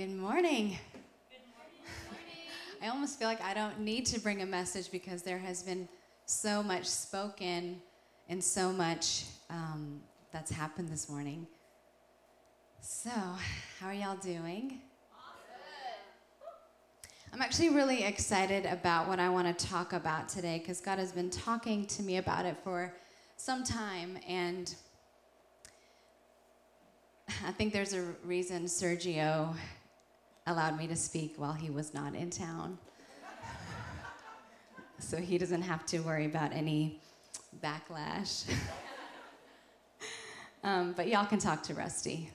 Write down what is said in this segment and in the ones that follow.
Good morning. I almost feel like I don't need to bring a message because there has been so much spoken and so much um, that's happened this morning. So, how are y'all doing? I'm actually really excited about what I want to talk about today because God has been talking to me about it for some time. And I think there's a reason Sergio allowed me to speak while he was not in town. so he doesn't have to worry about any backlash. um, but y'all can talk to Rusty.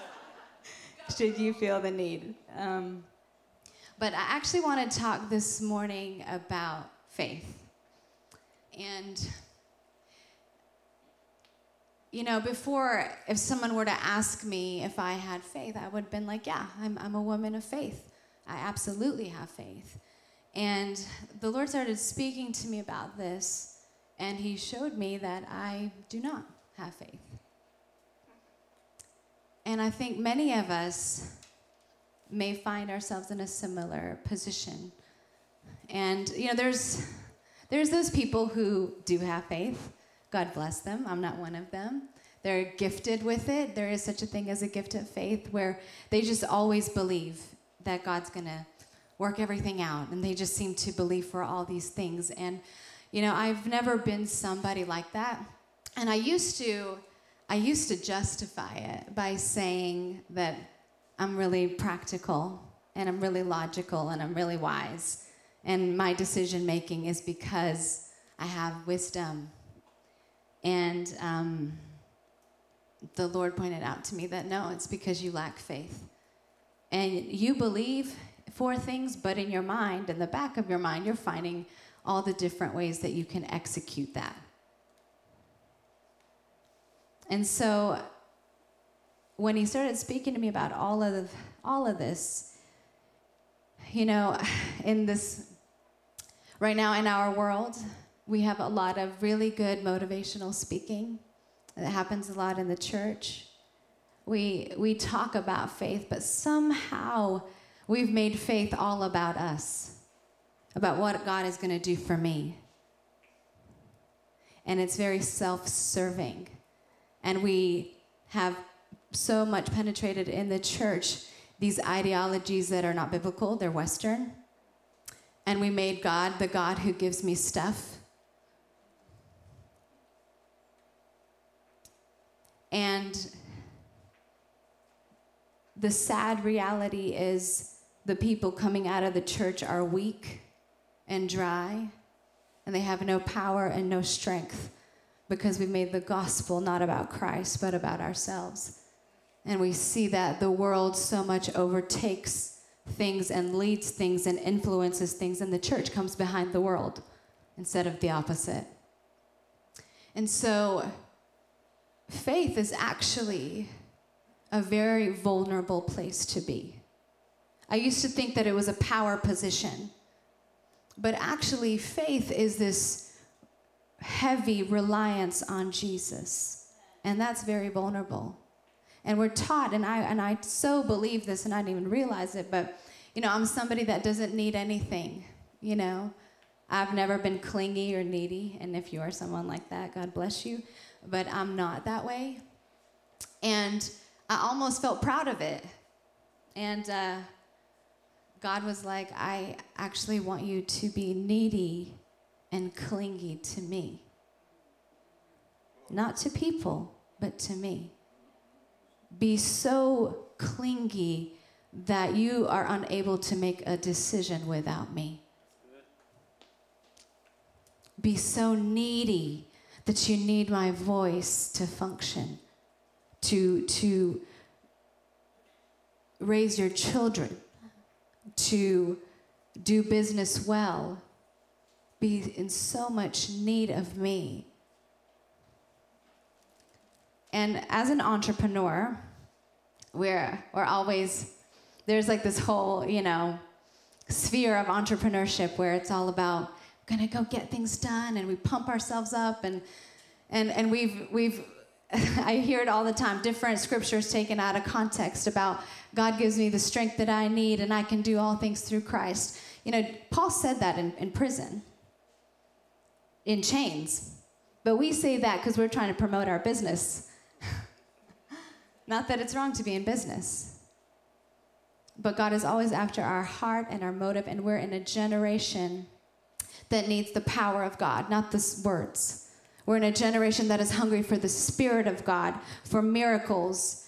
Should you feel the need. Um, but I actually want to talk this morning about faith. And you know, before, if someone were to ask me if I had faith, I would have been like, yeah, I'm, I'm a woman of faith. I absolutely have faith. And the Lord started speaking to me about this, and He showed me that I do not have faith. And I think many of us may find ourselves in a similar position. And, you know, there's, there's those people who do have faith God bless them. I'm not one of them. They're gifted with it. There is such a thing as a gift of faith where they just always believe that God's going to work everything out. And they just seem to believe for all these things. And, you know, I've never been somebody like that. And I used to. I used to justify it by saying that I'm really practical and I'm really logical and I'm really wise. And my decision making is because I have wisdom and um, the Lord pointed out to me that no, it's because you lack faith. And you believe for things, but in your mind, in the back of your mind, you're finding all the different ways that you can execute that. And so when he started speaking to me about all of all of this, you know, in this right now in our world, we have a lot of really good motivational speaking that happens a lot in the church. We, we talk about faith, but somehow we've made faith all about us, about what God is going to do for me. And it's very self serving. And we have so much penetrated in the church these ideologies that are not biblical, they're Western. And we made God the God who gives me stuff And the sad reality is the people coming out of the church are weak and dry, and they have no power and no strength because we made the gospel not about Christ, but about ourselves. And we see that the world so much overtakes things and leads things and influences things, and the church comes behind the world instead of the opposite. And so faith is actually a very vulnerable place to be. I used to think that it was a power position, but actually, faith is this heavy reliance on Jesus, and that's very vulnerable. And we're taught, and I and I so believe this, and I didn't even realize it, but you know, I'm somebody that doesn't need anything. You know, I've never been clingy or needy, and if you are someone like that, God bless you but I'm not that way. And I almost felt proud of it. And uh, God was like, I actually want you to be needy and clingy to me. Not to people, but to me. Be so clingy that you are unable to make a decision without me. Be so needy that you need my voice to function, to, to raise your children, to do business well, be in so much need of me. And as an entrepreneur, we're, we're always, there's like this whole, you know, sphere of entrepreneurship where it's all about gonna go get things done and we pump ourselves up and and and we've we've I hear it all the time, different scriptures taken out of context about God gives me the strength that I need and I can do all things through Christ. You know, Paul said that in, in prison, in chains. But we say that because we're trying to promote our business. Not that it's wrong to be in business. But God is always after our heart and our motive, and we're in a generation that needs the power of God, not the words. We're in a generation that is hungry for the Spirit of God, for miracles.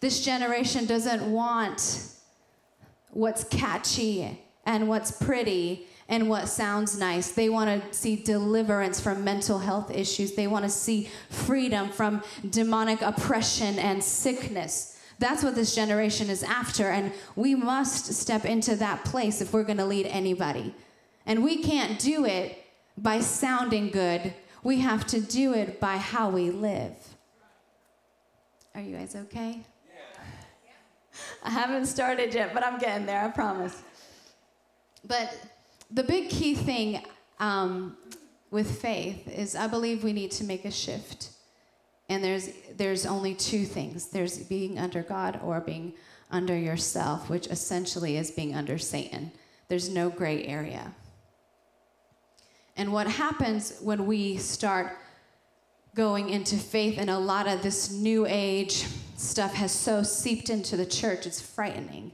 This generation doesn't want what's catchy and what's pretty and what sounds nice. They want to see deliverance from mental health issues. They want to see freedom from demonic oppression and sickness. That's what this generation is after. And we must step into that place if we're going to lead anybody. And we can't do it by sounding good we have to do it by how we live. Are you guys okay? I haven't started yet, but I'm getting there, I promise. But the big key thing um, with faith is I believe we need to make a shift. And there's, there's only two things there's being under God or being under yourself, which essentially is being under Satan. There's no gray area. And what happens when we start going into faith and a lot of this new age stuff has so seeped into the church, it's frightening.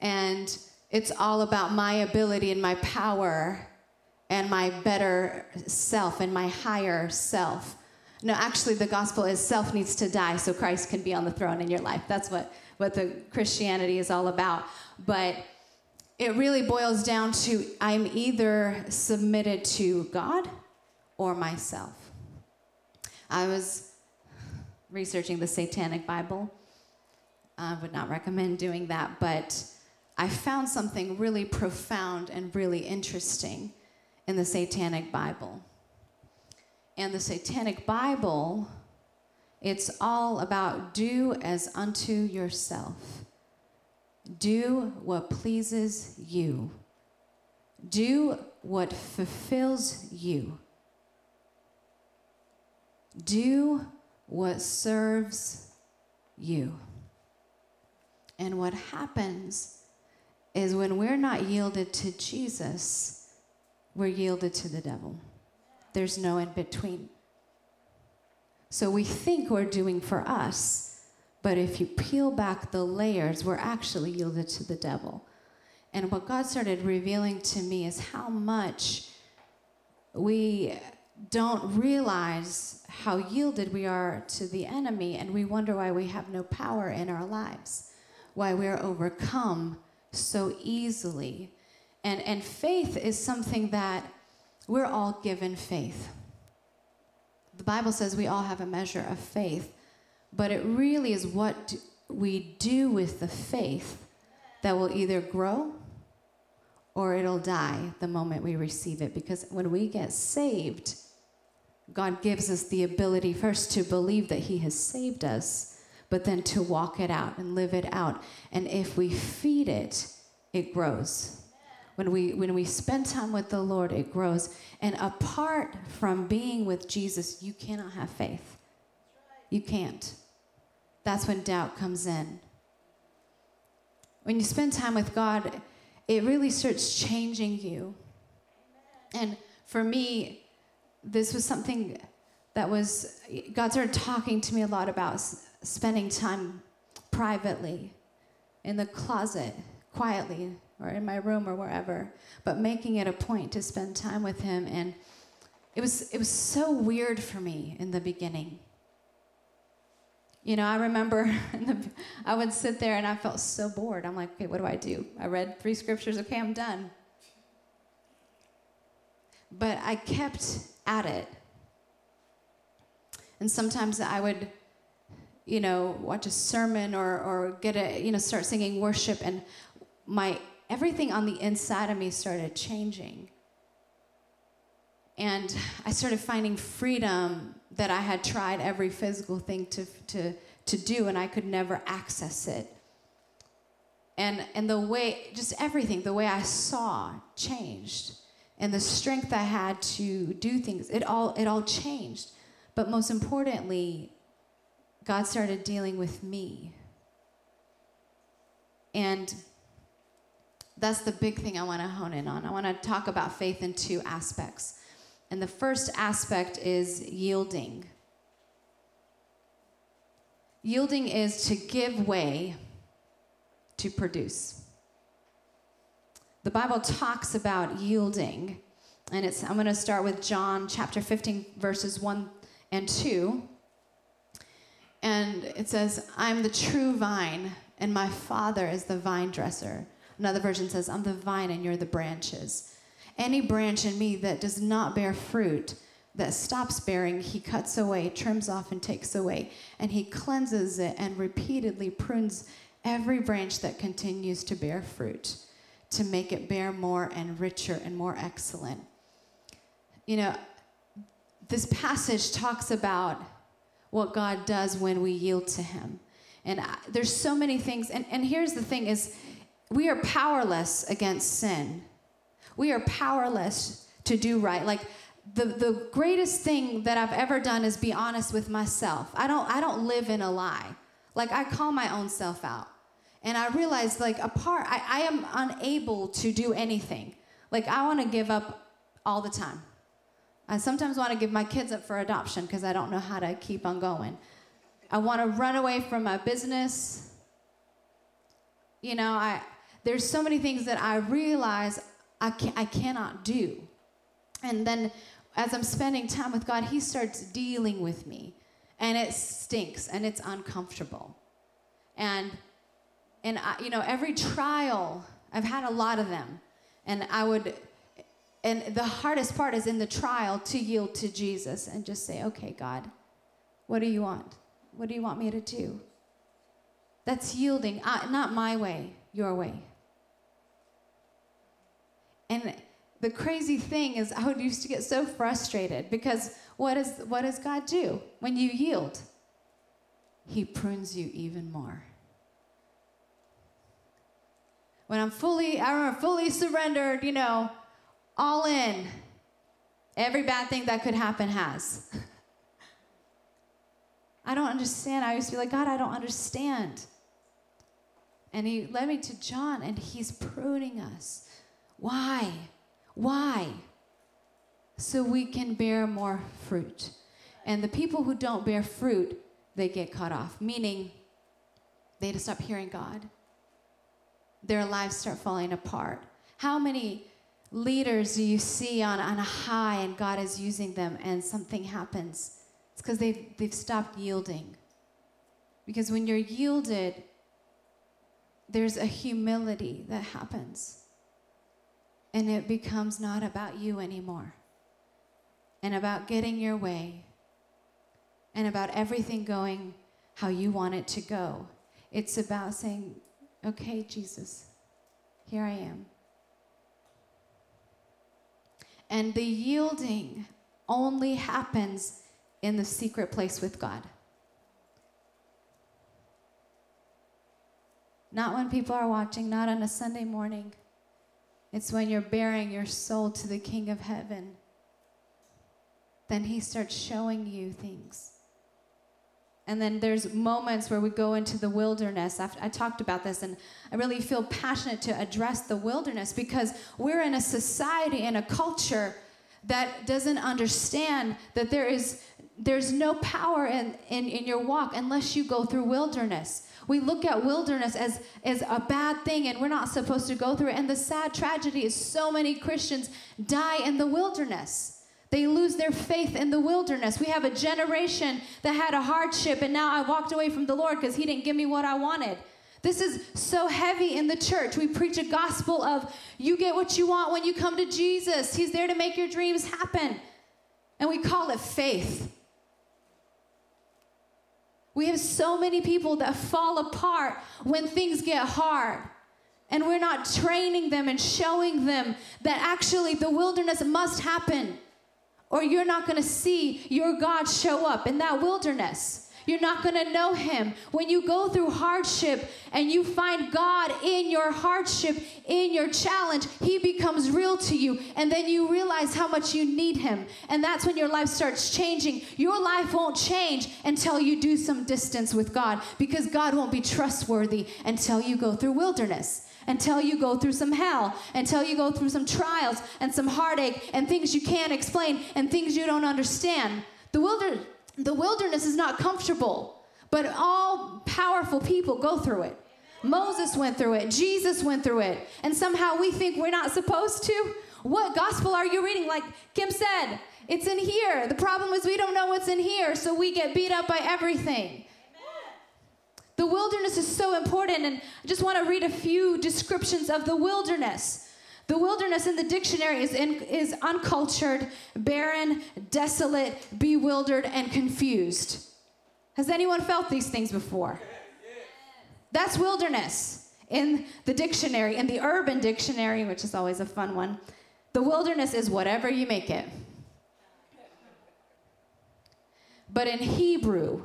And it's all about my ability and my power and my better self and my higher self. No, actually, the gospel is self needs to die so Christ can be on the throne in your life. That's what, what the Christianity is all about. But it really boils down to I'm either submitted to God or myself. I was researching the Satanic Bible. I would not recommend doing that, but I found something really profound and really interesting in the Satanic Bible. And the Satanic Bible, it's all about do as unto yourself. Do what pleases you. Do what fulfills you. Do what serves you. And what happens is when we're not yielded to Jesus, we're yielded to the devil. There's no in between. So we think we're doing for us but if you peel back the layers, we're actually yielded to the devil. And what God started revealing to me is how much we don't realize how yielded we are to the enemy, and we wonder why we have no power in our lives, why we're overcome so easily. And, and faith is something that we're all given faith. The Bible says we all have a measure of faith. But it really is what we do with the faith that will either grow or it'll die the moment we receive it. Because when we get saved, God gives us the ability first to believe that He has saved us, but then to walk it out and live it out. And if we feed it, it grows. When we, when we spend time with the Lord, it grows. And apart from being with Jesus, you cannot have faith. You can't. That's when doubt comes in. When you spend time with God, it really starts changing you. And for me, this was something that was, God started talking to me a lot about spending time privately in the closet, quietly, or in my room or wherever, but making it a point to spend time with Him. And it was, it was so weird for me in the beginning you know, I remember the, I would sit there and I felt so bored. I'm like, okay, what do I do? I read three scriptures, okay, I'm done. But I kept at it. And sometimes I would, you know, watch a sermon or, or get a, you know, start singing worship, and my everything on the inside of me started changing. And I started finding freedom that I had tried every physical thing to, to, to do, and I could never access it. And, and the way, just everything, the way I saw changed. And the strength I had to do things, it all, it all changed. But most importantly, God started dealing with me. And that's the big thing I want to hone in on. I want to talk about faith in two aspects. And the first aspect is yielding. Yielding is to give way to produce. The Bible talks about yielding, and it's I'm going to start with John chapter 15 verses 1 and 2. And it says, "I'm the true vine, and my Father is the vine dresser." Another version says, "I'm the vine and you're the branches." Any branch in me that does not bear fruit, that stops bearing, he cuts away, trims off, and takes away. And he cleanses it and repeatedly prunes every branch that continues to bear fruit to make it bear more and richer and more excellent. You know, this passage talks about what God does when we yield to him. And I, there's so many things and, and here's the thing is we are powerless against sin. We are powerless to do right. Like the, the greatest thing that I've ever done is be honest with myself. I don't I don't live in a lie. Like I call my own self out. And I realized, like, apart, I, I am unable to do anything. Like, I want to give up all the time. I sometimes want to give my kids up for adoption because I don't know how to keep on going. I want to run away from my business. You know, I there's so many things that I realize I can, I cannot do. And then as I'm spending time with God, he starts dealing with me. And it stinks and it's uncomfortable. And and I, you know every trial i've had a lot of them and i would and the hardest part is in the trial to yield to jesus and just say okay god what do you want what do you want me to do that's yielding uh, not my way your way and the crazy thing is i would used to get so frustrated because what, is, what does god do when you yield he prunes you even more when I'm fully, I'm fully surrendered, you know, all in, every bad thing that could happen has. I don't understand. I used to be like, God, I don't understand. And he led me to John, and he's pruning us. Why? Why? So we can bear more fruit. And the people who don't bear fruit, they get cut off, meaning they just stop hearing God their lives start falling apart? How many leaders do you see on, on a high and God is using them and something happens? It's because they've, they've stopped yielding. Because when you're yielded, there's a humility that happens. And it becomes not about you anymore, and about getting your way, and about everything going how you want it to go. It's about saying, Okay, Jesus, here I am. And the yielding only happens in the secret place with God. Not when people are watching, not on a Sunday morning. It's when you're bearing your soul to the King of Heaven. Then He starts showing you things. And then there's moments where we go into the wilderness. I, I talked about this, and I really feel passionate to address the wilderness because we're in a society and a culture that doesn't understand that there is there's no power in, in, in your walk unless you go through wilderness. We look at wilderness as, as a bad thing and we're not supposed to go through it. And the sad tragedy is so many Christians die in the wilderness. They lose their faith in the wilderness. We have a generation that had a hardship, and now I walked away from the Lord because He didn't give me what I wanted. This is so heavy in the church. We preach a gospel of you get what you want when you come to Jesus. He's there to make your dreams happen. And we call it faith. We have so many people that fall apart when things get hard. And we're not training them and showing them that actually the wilderness must happen or you're not to see your God show up in that wilderness. You're not going to know Him. When you go through hardship and you find God in your hardship, in your challenge, He becomes real to you. And then you realize how much you need Him. And that's when your life starts changing. Your life won't change until you do some distance with God because God won't be trustworthy until you go through wilderness until you go through some hell, until you go through some trials and some heartache and things you can't explain and things you don't understand. The, wilder- the wilderness is not comfortable, but all powerful people go through it. Moses went through it, Jesus went through it, and somehow we think we're not supposed to. What gospel are you reading? Like Kim said, it's in here. The problem is we don't know what's in here, so we get beat up by everything. The wilderness is so important, and I just want to read a few descriptions of the wilderness. The wilderness in the dictionary is, in, is uncultured, barren, desolate, bewildered, and confused. Has anyone felt these things before? That's wilderness in the dictionary, in the urban dictionary, which is always a fun one. The wilderness is whatever you make it. But in Hebrew,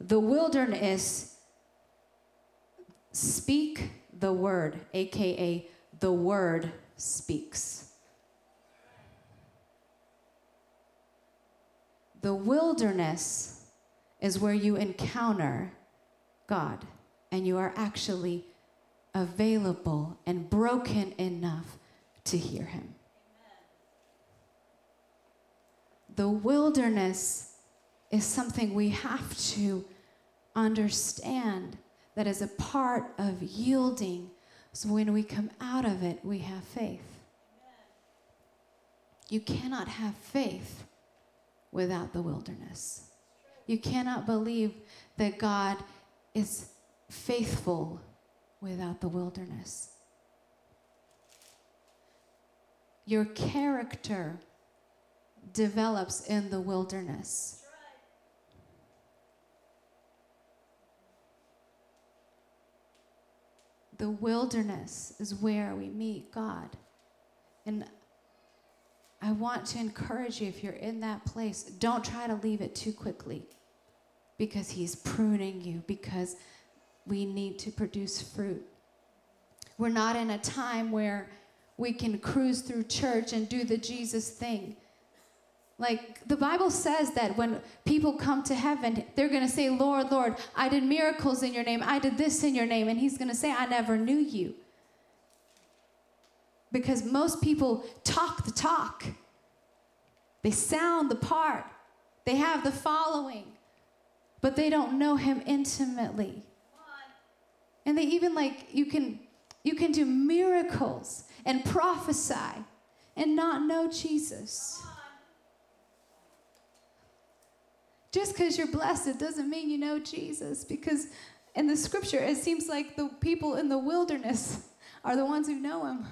the wilderness speak the word, aka the word speaks. The wilderness is where you encounter God and you are actually available and broken enough to hear Him. The wilderness is something we have to understand that is a part of yielding. So when we come out of it, we have faith. You cannot have faith without the wilderness. You cannot believe that God is faithful without the wilderness. Your character develops in the wilderness. The wilderness is where we meet God. And I want to encourage you if you're in that place, don't try to leave it too quickly because He's pruning you, because we need to produce fruit. We're not in a time where we can cruise through church and do the Jesus thing. Like the Bible says that when people come to heaven, they're going to say, Lord, Lord, I did miracles in your name. I did this in your name. And he's going to say, I never knew you. Because most people talk the talk, they sound the part, they have the following, but they don't know him intimately. And they even like, you can. You can do miracles and prophesy and not know Jesus. Just because you're blessed, it doesn't mean you know Jesus. Because in the scripture, it seems like the people in the wilderness are the ones who know him.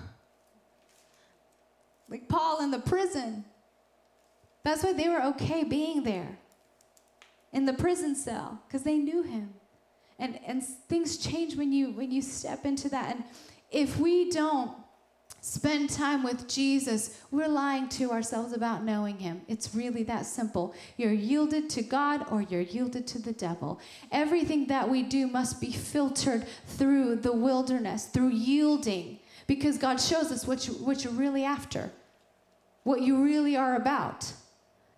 Like Paul in the prison. That's why they were okay being there in the prison cell, because they knew him. And, and things change when you when you step into that. And if we don't spend time with Jesus, we're lying to ourselves about knowing Him. It's really that simple. You're yielded to God or you're yielded to the devil. Everything that we do must be filtered through the wilderness, through yielding, because God shows us what, you, what you're really after, what you really are about.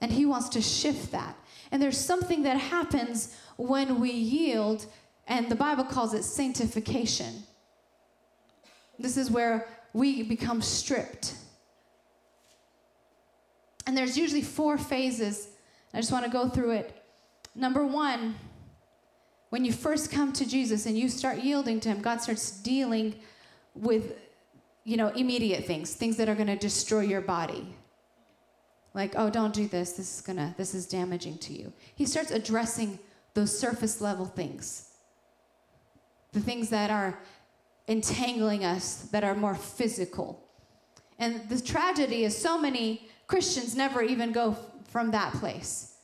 And He wants to shift that. And there's something that happens when we yield, and the Bible calls it sanctification. This is where we become stripped. And there's usually four phases. I just want to go through it. Number one, when you first come to Jesus and you start yielding to Him, God starts dealing with, you know, immediate things, things that are going to destroy your body. Like, oh, don't do this. This is gonna, this is damaging to you. He starts addressing those surface level things, the things that are entangling us that are more physical. And the tragedy is so many Christians never even go from that place.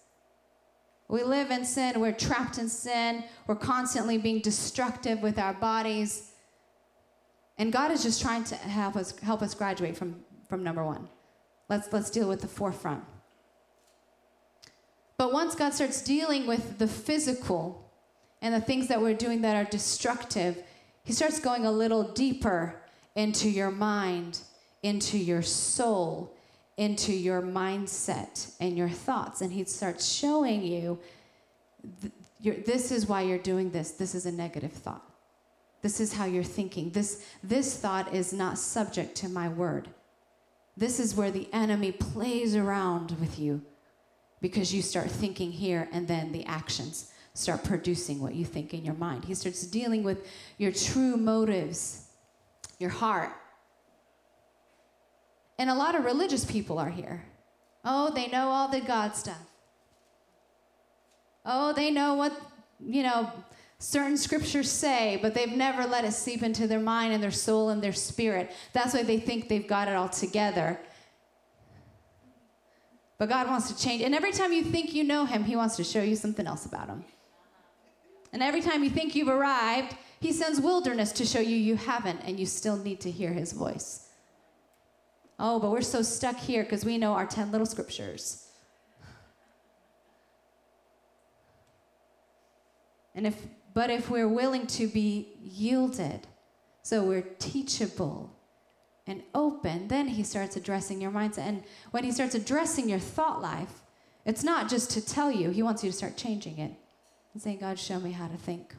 We live in sin, we're trapped in sin, we're constantly being destructive with our bodies. And God is just trying to help us help us graduate from, from number one. Let's let's deal with the forefront. But once God starts dealing with the physical and the things that we're doing that are destructive, He starts going a little deeper into your mind, into your soul, into your mindset and your thoughts. And He starts showing you th- this is why you're doing this. This is a negative thought. This is how you're thinking. This, this thought is not subject to my word. This is where the enemy plays around with you because you start thinking here and then the actions start producing what you think in your mind. He starts dealing with your true motives, your heart. And a lot of religious people are here. Oh, they know all the God stuff. Oh, they know what, you know, certain scriptures say, but they've never let it seep into their mind and their soul and their spirit. That's why they think they've got it all together. But God wants to change. And every time you think you know Him, He wants to show you something else about Him. And every time you think you've arrived, He sends wilderness to show you you haven't and you still need to hear His voice. Oh, but we're so stuck here because we know our 10 little scriptures. And if, but if we're willing to be yielded, so we're teachable, and open, then he starts addressing your mindset. And when he starts addressing your thought life, it's not just to tell you, he wants you to start changing it and God, show me how to think.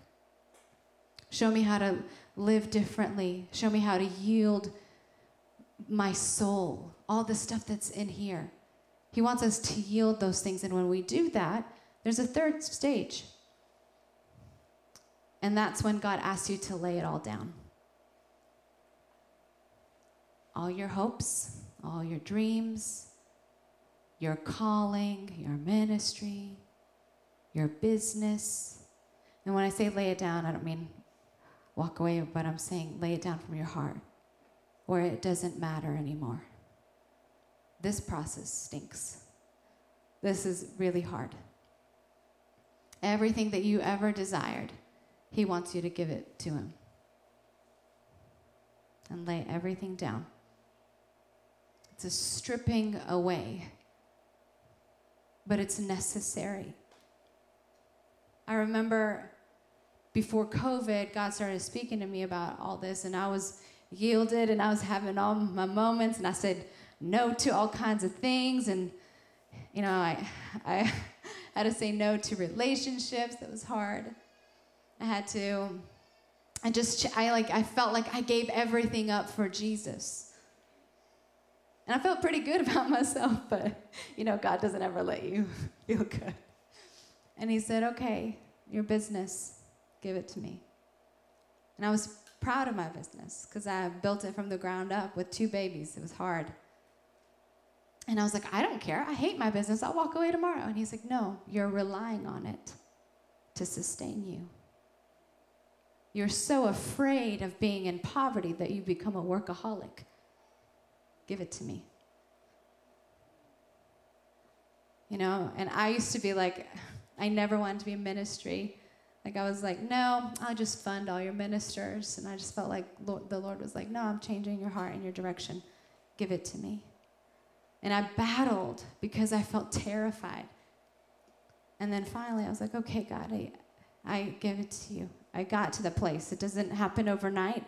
Show me how to live differently. Show me how to yield my soul, all the stuff that's in here. He wants us to yield those things. And when we do that, there's a third stage. And that's when God asks you to lay it all down all your hopes, all your dreams, your calling, your ministry, your business. And when I say lay it down, I don't mean walk away, but I'm saying lay it down from your heart where it doesn't matter anymore. This process stinks. This is really hard. Everything that you ever desired, He wants you to give it to Him and lay everything down. It's a stripping away, but it's necessary. I remember before COVID, God started speaking to me about all this, and I was yielded and I was having all my moments, and I said no to all kinds of things, and you know, I, I had to say no to relationships. That was hard. I had to. I just, I like, I felt like I gave everything up for Jesus. And I felt pretty good about myself, but you know, God doesn't ever let you feel good. And he said, Okay, your business, give it to me. And I was proud of my business because I built it from the ground up with two babies. It was hard. And I was like, I don't care. I hate my business. I'll walk away tomorrow. And he's like, No, you're relying on it to sustain you. You're so afraid of being in poverty that you become a workaholic. Give it to me. You know, and I used to be like, I never wanted to be in ministry. Like, I was like, no, I'll just fund all your ministers. And I just felt like Lord, the Lord was like, no, I'm changing your heart and your direction. Give it to me. And I battled because I felt terrified. And then finally, I was like, okay, God, I, I give it to you. I got to the place. It doesn't happen overnight.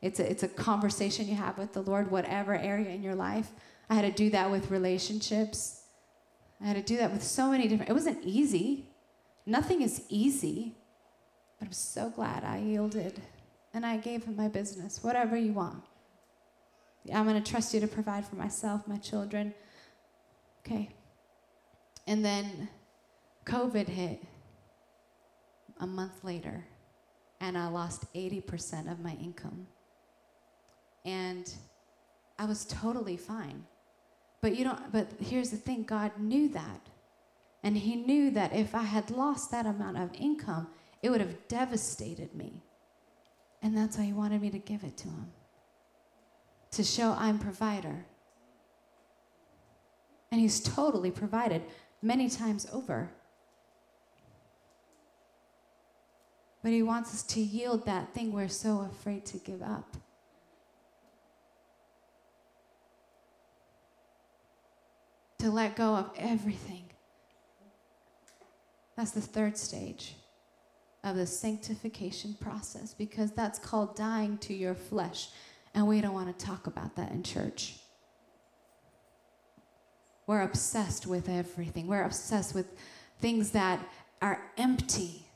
It's a, it's a conversation you have with the Lord, whatever area in your life. I had to do that with relationships. I had to do that with so many different. It wasn't easy. Nothing is easy. But I'm so glad I yielded and I gave him my business, whatever you want. I'm going to trust you to provide for myself, my children. Okay. And then COVID hit a month later, and I lost 80% of my income. And I was totally fine. But you don't but here's the thing, God knew that. And he knew that if I had lost that amount of income, it would have devastated me. And that's why he wanted me to give it to him. To show I'm provider. And he's totally provided many times over. But he wants us to yield that thing we're so afraid to give up. to let go of everything. That's the third stage of the sanctification process because that's called dying to your flesh. And we don't want to talk about that in church. We're obsessed with everything, we're obsessed with things that are empty.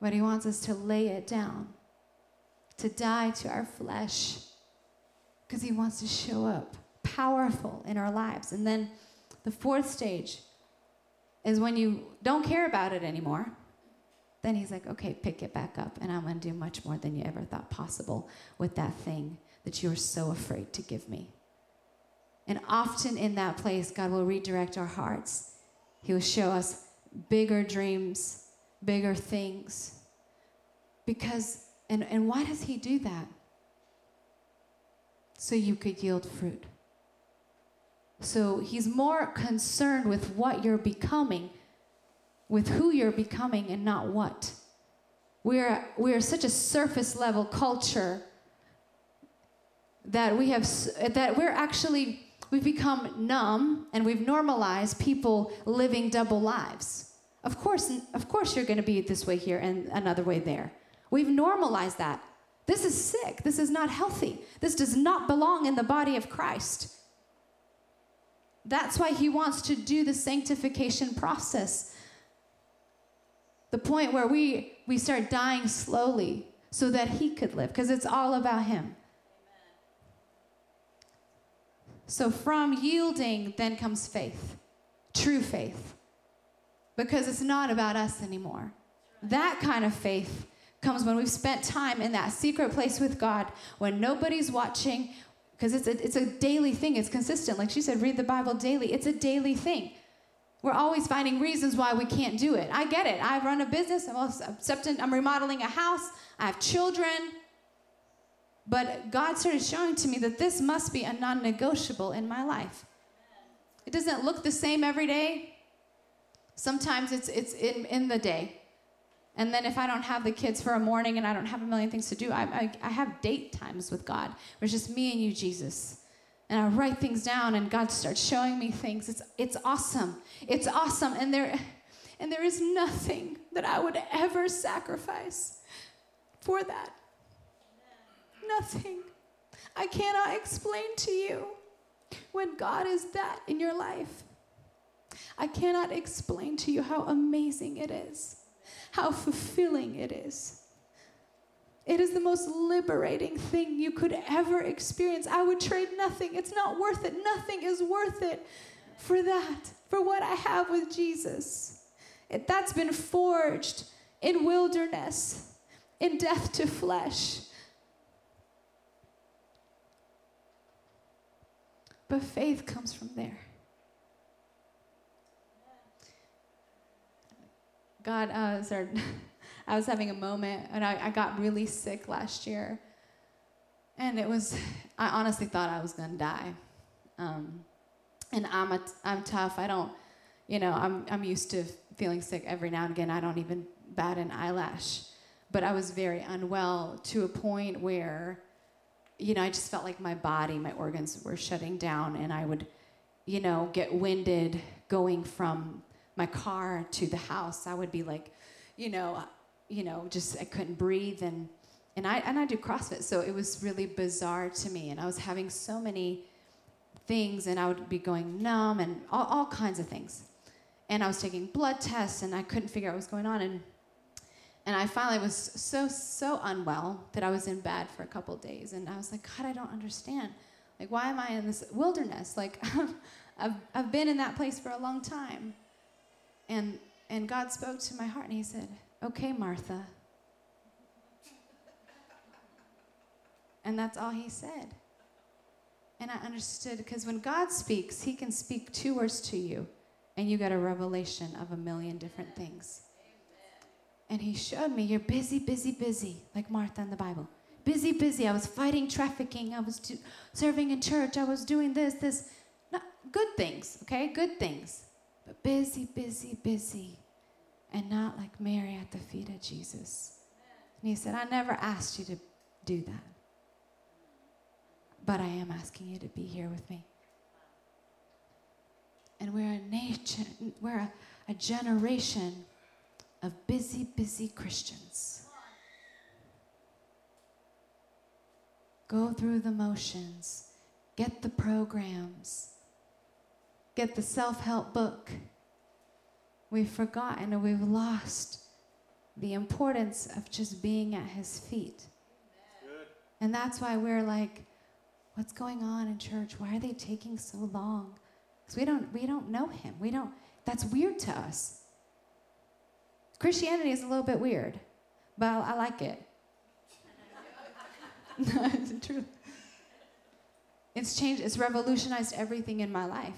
But He wants us to lay it down, to die to our flesh, because He wants to show up powerful in our lives. And then the fourth stage is when you don't care about it anymore. Then he's like, okay, pick it back up, and I'm going to do much more than you ever thought possible with that thing that you were so afraid to give me. And often in that place, God will redirect our hearts. He will show us bigger dreams, bigger things. Because, and, and why does He do that? So you could yield fruit. So He's more concerned with what you're becoming, with who you're becoming, and not what. We're, we're such a surface level culture that we have that we're actually we've become numb and we've normalized people living double lives. Of course, of course you're going to be this way here and another way there. We've normalized that. This is sick. This is not healthy. This does not belong in the body of Christ. That's why he wants to do the sanctification process. The point where we we start dying slowly so that he could live because it's all about him. So from yielding, then comes faith, true faith, because it's not about us anymore. That kind of faith comes when we've spent time in that secret place with God, when nobody's watching, because it's a, it's a daily thing, it's consistent. Like she said, read the Bible daily. It's a daily thing. We're always finding reasons why we can't do it. I get it. I run a business, I'm, I'm remodeling a house, I have children. But God started showing to me that this must be a non negotiable in my life. It doesn't look the same every day. Sometimes it's, it's in, in the day. And then if I don't have the kids for a morning and I don't have a million things to do, I, I, I have date times with God it's just me and you, Jesus. And I write things down and God starts showing me things. It's, it's awesome. It's awesome. And there, and there is nothing that I would ever sacrifice for that. Nothing. I cannot explain to you when God is that in your life. I cannot explain to you how amazing it is, how fulfilling it is. It is the most liberating thing you could ever experience. I would trade nothing. It's not worth it. Nothing is worth it for that, for what I have with Jesus. It, that's been forged in wilderness, in death to flesh. But faith comes from there. God uh, started, I was having a moment and I, I got really sick last year. And it was, I honestly thought I was going to die. Um, and I'm, a, I'm tough. I don't, you know, I'm, I'm used to feeling sick every now and again. I don't even bat an eyelash. But I was very unwell to a point where you know, I just felt like my body, my organs were shutting down, and I would, you know, get winded going from my car to the house. I would be like, you know, uh, you know, just I couldn't breathe, and and I and I do CrossFit, so it was really bizarre to me, and I was having so many things, and I would be going numb and all, all kinds of things, and I was taking blood tests, and I couldn't figure out what was going on, and and I finally was so, so unwell that I was in bed for a couple days. And I was like, God, I don't understand. Like, why am I in this wilderness? Like, I've, I've been in that place for a long time. And, and God spoke to my heart and He said, Okay, Martha. And that's all He said. And I understood because when God speaks, He can speak two words to you, and you get a revelation of a million different things. And he showed me, you're busy, busy, busy, like Martha in the Bible. Busy, busy. I was fighting trafficking. I was do- serving in church. I was doing this, this. Good things, okay? Good things. But busy, busy, busy. And not like Mary at the feet of Jesus. And he said, I never asked you to do that. But I am asking you to be here with me. And we're a nation, we're a, a generation of busy, busy Christians. Go through the motions, get the programs, get the self help book. We've forgotten and we've lost the importance of just being at his feet. And that's why we're like, what's going on in church? Why are they taking so long? Because we don't, we don't know him. We don't, that's weird to us. Christianity is a little bit weird, but I, I like it. no, it's true. It's changed, it's revolutionized everything in my life.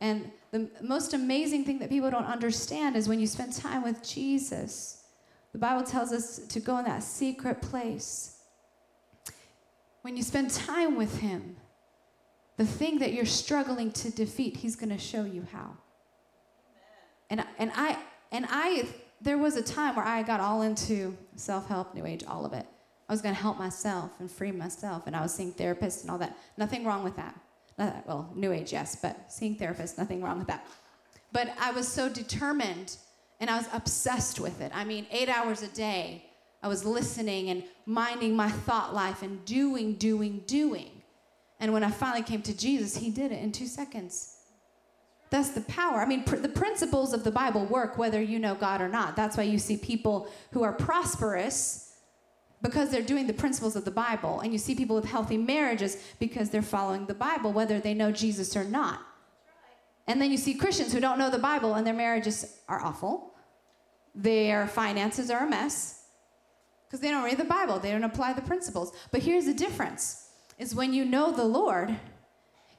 And the most amazing thing that people don't understand is when you spend time with Jesus, the Bible tells us to go in that secret place. When you spend time with Him, the thing that you're struggling to defeat, He's going to show you how. And, and I, and I, there was a time where I got all into self help, New Age, all of it. I was going to help myself and free myself, and I was seeing therapists and all that. Nothing wrong with that. Not, well, New Age, yes, but seeing therapists, nothing wrong with that. But I was so determined and I was obsessed with it. I mean, eight hours a day, I was listening and minding my thought life and doing, doing, doing. And when I finally came to Jesus, He did it in two seconds. That's the power. I mean, pr- the principles of the Bible work whether you know God or not. That's why you see people who are prosperous because they're doing the principles of the Bible. And you see people with healthy marriages because they're following the Bible, whether they know Jesus or not. And then you see Christians who don't know the Bible and their marriages are awful. Their finances are a mess because they don't read the Bible, they don't apply the principles. But here's the difference is when you know the Lord,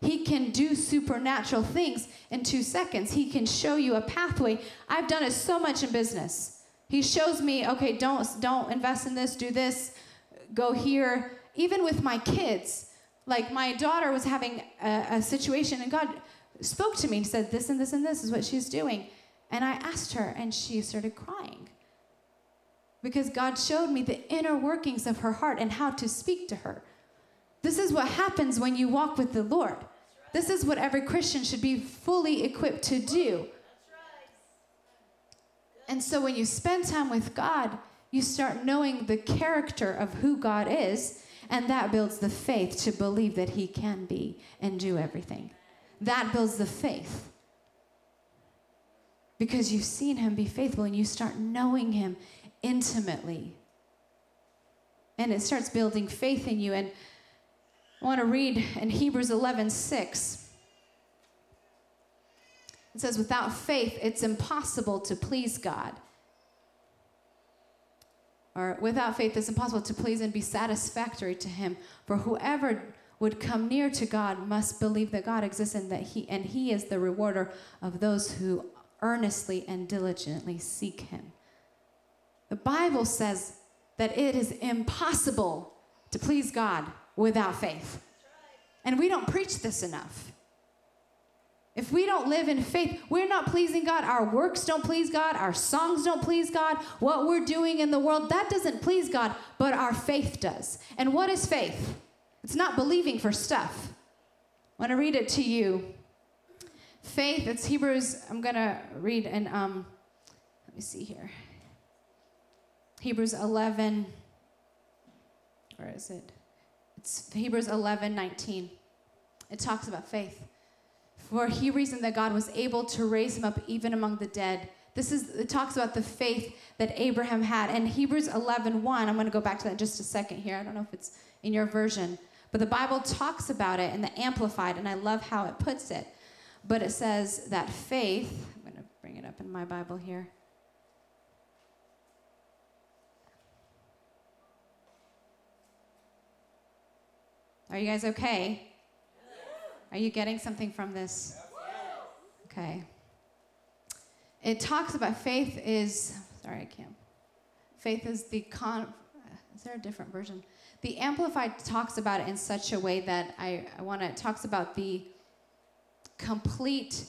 he can do supernatural things in 2 seconds. He can show you a pathway. I've done it so much in business. He shows me, okay, don't don't invest in this, do this, go here. Even with my kids, like my daughter was having a, a situation, and God spoke to me and said, "This and this and this is what she's doing," and I asked her, and she started crying because God showed me the inner workings of her heart and how to speak to her. This is what happens when you walk with the Lord. This is what every Christian should be fully equipped to do. And so when you spend time with God, you start knowing the character of who God is, and that builds the faith to believe that He can be and do everything. That builds the faith. Because you've seen Him be faithful and you start knowing Him intimately. And it starts building faith in you. And I want to read in Hebrews 11 6. It says, without faith, it's impossible to please God. Or without faith, it's impossible to please and be satisfactory to Him. For whoever would come near to God must believe that God exists and that He and He is the rewarder of those who earnestly and diligently seek Him. The Bible says that it is impossible to please God without faith. And we don't preach this enough. If we don't live in faith, we're not pleasing God. Our works don't please God. Our songs don't please God. What we're doing in the world, that doesn't please God, but our faith does. And what is faith? It's not believing for stuff. I want to read it to you. Faith, it's Hebrews, I'm going to read and um, let me see here. Hebrews 11, where is it? It's Hebrews 11, 19. It talks about faith. For he reasoned that God was able to raise him up even among the dead. This is it talks about the faith that Abraham had. And Hebrews 11, 1, I'm going to go back to that just a second here. I don't know if it's in your version. But the Bible talks about it in the Amplified, and I love how it puts it. But it says that faith, I'm going to bring it up in my Bible here. Are you guys okay? Are you getting something from this? Okay. It talks about faith is, sorry, I can't. Faith is the con, is there a different version? The Amplified talks about it in such a way that I, I want to, it talks about the complete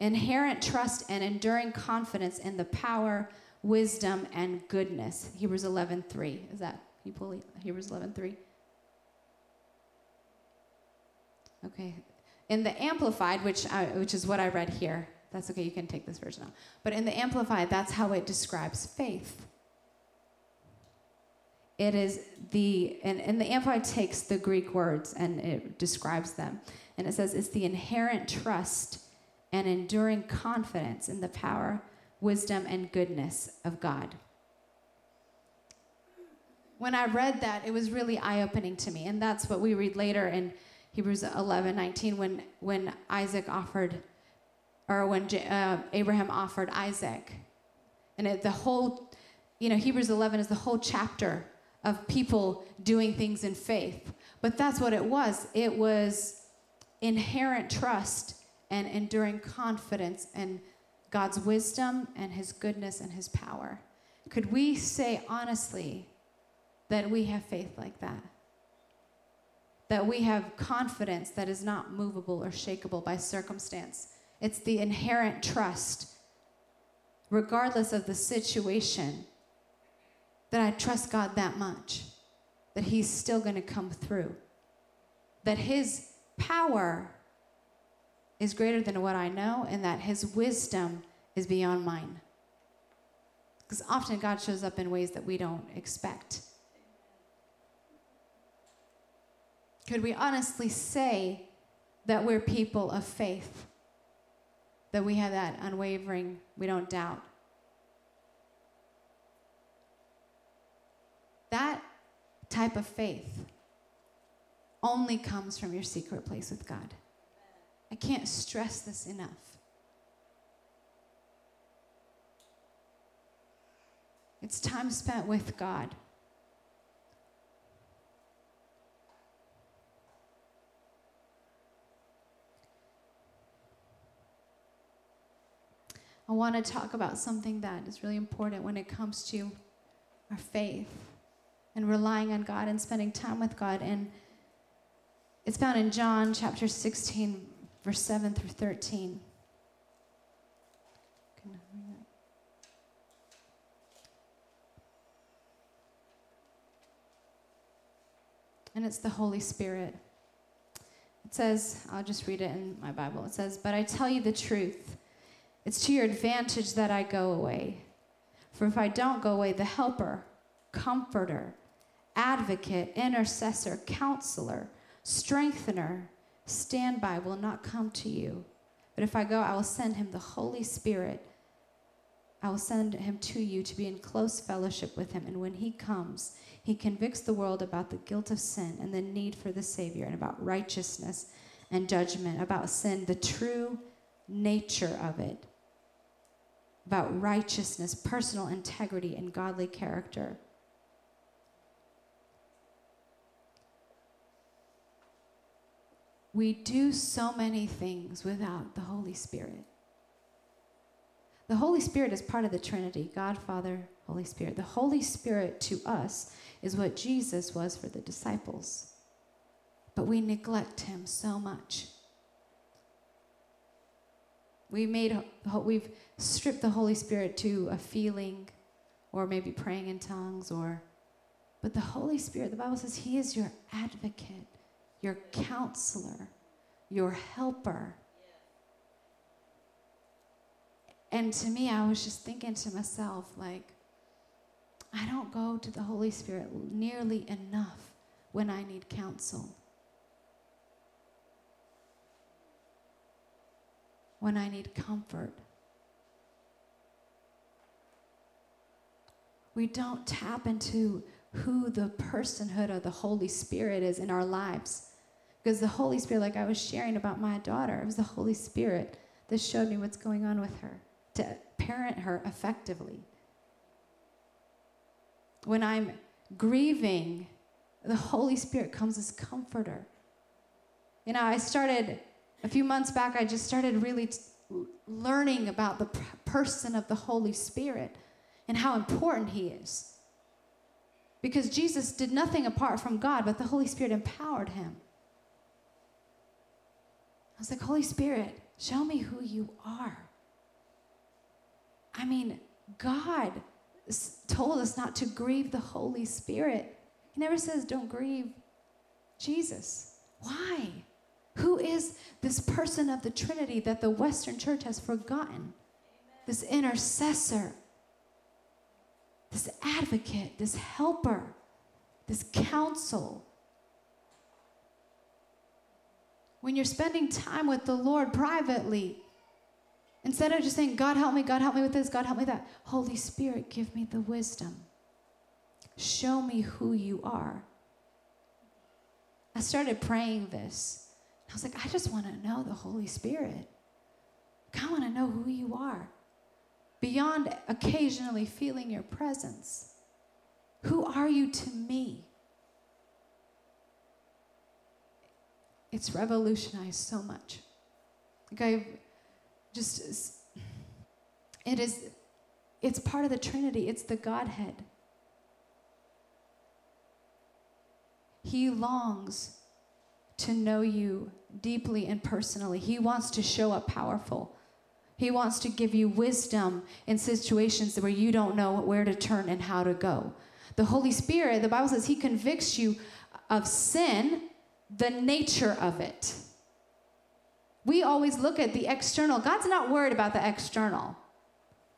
inherent trust and enduring confidence in the power, wisdom, and goodness. Hebrews 11.3. Is that, Hebrews 11.3? Okay. In the Amplified, which, I, which is what I read here, that's okay, you can take this version out. But in the Amplified, that's how it describes faith. It is the, and, and the Amplified takes the Greek words and it describes them. And it says it's the inherent trust and enduring confidence in the power, wisdom, and goodness of God. When I read that, it was really eye opening to me. And that's what we read later in Hebrews 11 19 when, when Isaac offered or when uh, Abraham offered Isaac. And it, the whole, you know, Hebrews 11 is the whole chapter of people doing things in faith. But that's what it was. It was inherent trust and enduring confidence in God's wisdom and his goodness and his power. Could we say honestly that we have faith like that? That we have confidence that is not movable or shakable by circumstance it's the inherent trust, regardless of the situation, that I trust God that much, that He's still going to come through, that His power is greater than what I know, and that His wisdom is beyond mine. Because often God shows up in ways that we don't expect. Could we honestly say that we're people of faith? that we have that unwavering, we don't doubt. That type of faith only comes from your secret place with God. I can't stress this enough. It's time spent with God. I want to talk about something that is really important when it comes to our faith and relying on God and spending time with God. And it's found in John chapter 16, verse 7 through 13. And it's the Holy Spirit. It says, I'll just read it in my Bible. It says, But I tell you the truth. It's to your advantage that I go away. For if I don't go away, the helper, comforter, advocate, intercessor, counselor, strengthener, standby will not come to you. But if I go, I will send him the Holy Spirit. I will send him to you to be in close fellowship with him. And when he comes, he convicts the world about the guilt of sin and the need for the Savior, and about righteousness and judgment, about sin, the true nature of it about righteousness, personal integrity, and godly character. We do so many things without the Holy Spirit. The Holy Spirit is part of the Trinity God, Father, Holy Spirit. The Holy Spirit to us is what Jesus was for the disciples. But we neglect him so much. We made we've stripped the Holy Spirit to a feeling or maybe praying in tongues or but the Holy Spirit, the Bible says he is your advocate, your counselor, your helper. And to me, I was just thinking to myself, like, I don't go to the Holy Spirit nearly enough when I need counsel. When I need comfort. We don't tap into who the personhood of the Holy Spirit is in our lives. Because the Holy Spirit, like I was sharing about my daughter, it was the Holy Spirit that showed me what's going on with her to parent her effectively. When I'm grieving, the Holy Spirit comes as comforter. You know, I started a few months back, I just started really t- learning about the person of the Holy Spirit and how important He is. Because Jesus did nothing apart from God, but the Holy Spirit empowered Him. I was like, Holy Spirit, show me who you are. I mean, God told us not to grieve the Holy Spirit. He never says, don't grieve Jesus. Why? Who is this person of the Trinity that the Western church has forgotten? This intercessor, this advocate, this helper, this counsel. When you're spending time with the Lord privately, instead of just saying, God help me, God help me with this, God help me that, Holy Spirit, give me the wisdom. Show me who you are. I started praying this. I was like, I just want to know the Holy Spirit. I want to know who you are. Beyond occasionally feeling your presence, who are you to me? It's revolutionized so much. Like I've just, it is, it's part of the Trinity, it's the Godhead. He longs to know you deeply and personally. He wants to show up powerful. He wants to give you wisdom in situations where you don't know where to turn and how to go. The Holy Spirit, the Bible says, He convicts you of sin, the nature of it. We always look at the external. God's not worried about the external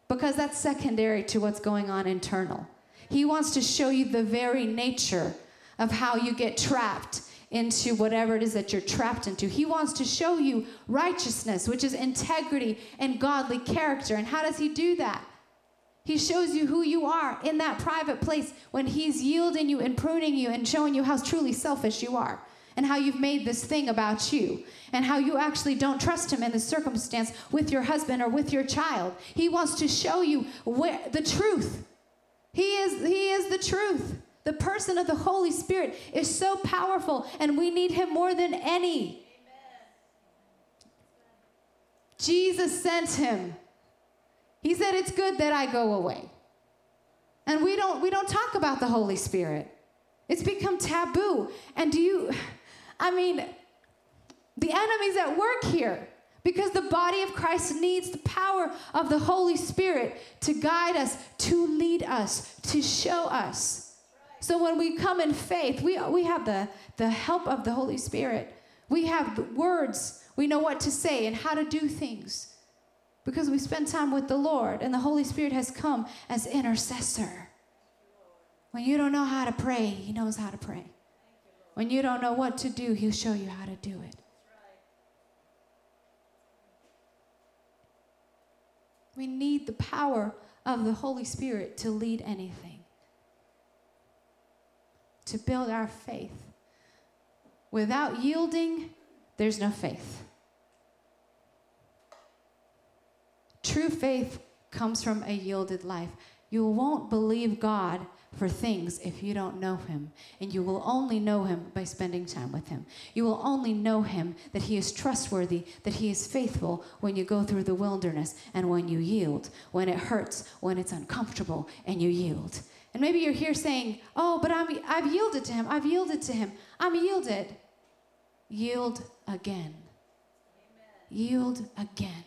because that's secondary to what's going on internal. He wants to show you the very nature of how you get trapped into whatever it is that you're trapped into. He wants to show you righteousness, which is integrity and godly character. And how does he do that? He shows you who you are in that private place when he's yielding you and pruning you and showing you how truly selfish you are and how you've made this thing about you and how you actually don't trust him in the circumstance with your husband or with your child. He wants to show you where the truth. He is he is the truth. The person of the Holy Spirit is so powerful, and we need him more than any. Jesus sent him. He said, It's good that I go away. And we don't, we don't talk about the Holy Spirit. It's become taboo. And do you, I mean, the enemy's at work here because the body of Christ needs the power of the Holy Spirit to guide us, to lead us, to show us. So when we come in faith, we, we have the, the help of the Holy Spirit. We have words. We know what to say and how to do things because we spend time with the Lord and the Holy Spirit has come as intercessor. When you don't know how to pray, He knows how to pray. When you don't know what to do, He'll show you how to do it. We need the power of the Holy Spirit to lead anything to build our faith. Without yielding, there's no faith. True faith comes from a yielded life. You won't believe God for things if you don't know Him. And you will only know Him by spending time with Him. You will only know Him that He is trustworthy, that He is faithful when you go through the wilderness and when you yield, when it hurts, when it's uncomfortable, and you yield. And maybe you're here saying, Oh, but I'm, I've yielded to him. I've yielded to him. I'm yielded. Yield again. Amen. Yield again.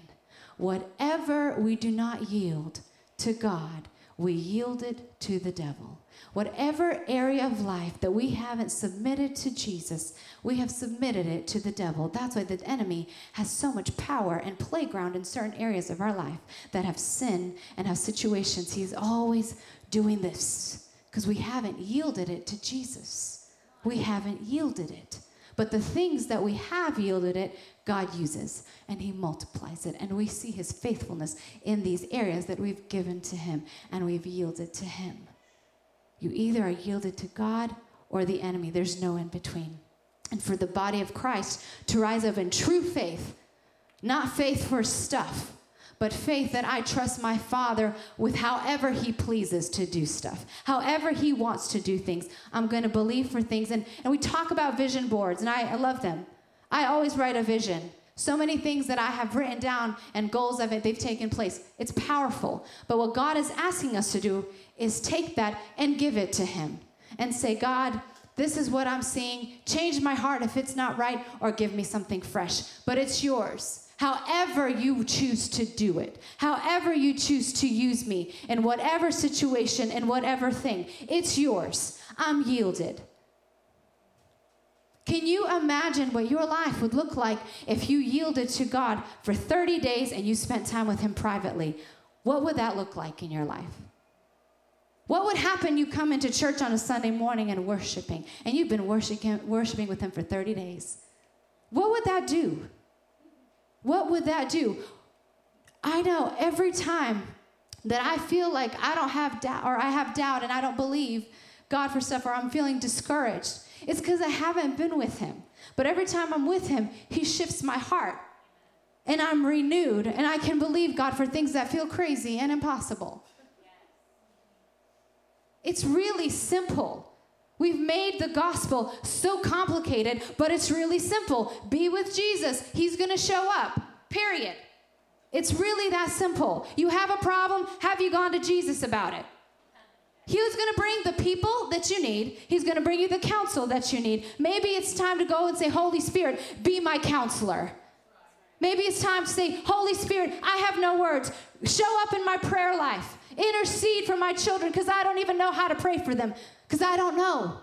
Whatever we do not yield to God, we yield it to the devil. Whatever area of life that we haven't submitted to Jesus, we have submitted it to the devil. That's why the enemy has so much power and playground in certain areas of our life that have sin and have situations. He's always doing this because we haven't yielded it to Jesus. We haven't yielded it. But the things that we have yielded it, God uses and He multiplies it. And we see His faithfulness in these areas that we've given to Him and we've yielded to Him. You either are yielded to God or the enemy, there's no in between. And for the body of Christ to rise up in true faith, not faith for stuff, but faith that I trust my Father with however He pleases to do stuff, however He wants to do things. I'm going to believe for things. And, and we talk about vision boards, and I, I love them. I always write a vision. So many things that I have written down and goals of it, they've taken place. It's powerful. But what God is asking us to do is take that and give it to Him and say, God, this is what I'm seeing. Change my heart if it's not right, or give me something fresh. But it's yours however you choose to do it, however you choose to use me in whatever situation and whatever thing, it's yours. I'm yielded. Can you imagine what your life would look like if you yielded to God for 30 days and you spent time with Him privately? What would that look like in your life? What would happen? You come into church on a Sunday morning and worshiping, and you've been worshiping, worshiping with Him for 30 days. What would that do? What would that do? I know every time that I feel like I don't have doubt, or I have doubt and I don't believe God for stuff, or I'm feeling discouraged, it's because I haven't been with Him. But every time I'm with Him, He shifts my heart. And I'm renewed, and I can believe God for things that feel crazy and impossible. It's really simple. We've made the gospel so complicated, but it's really simple. Be with Jesus, He's gonna show up, period. It's really that simple. You have a problem, have you gone to Jesus about it? He's going to bring the people that you need. He's going to bring you the counsel that you need. Maybe it's time to go and say, Holy Spirit, be my counselor. Maybe it's time to say, Holy Spirit, I have no words. Show up in my prayer life. Intercede for my children because I don't even know how to pray for them because I don't know.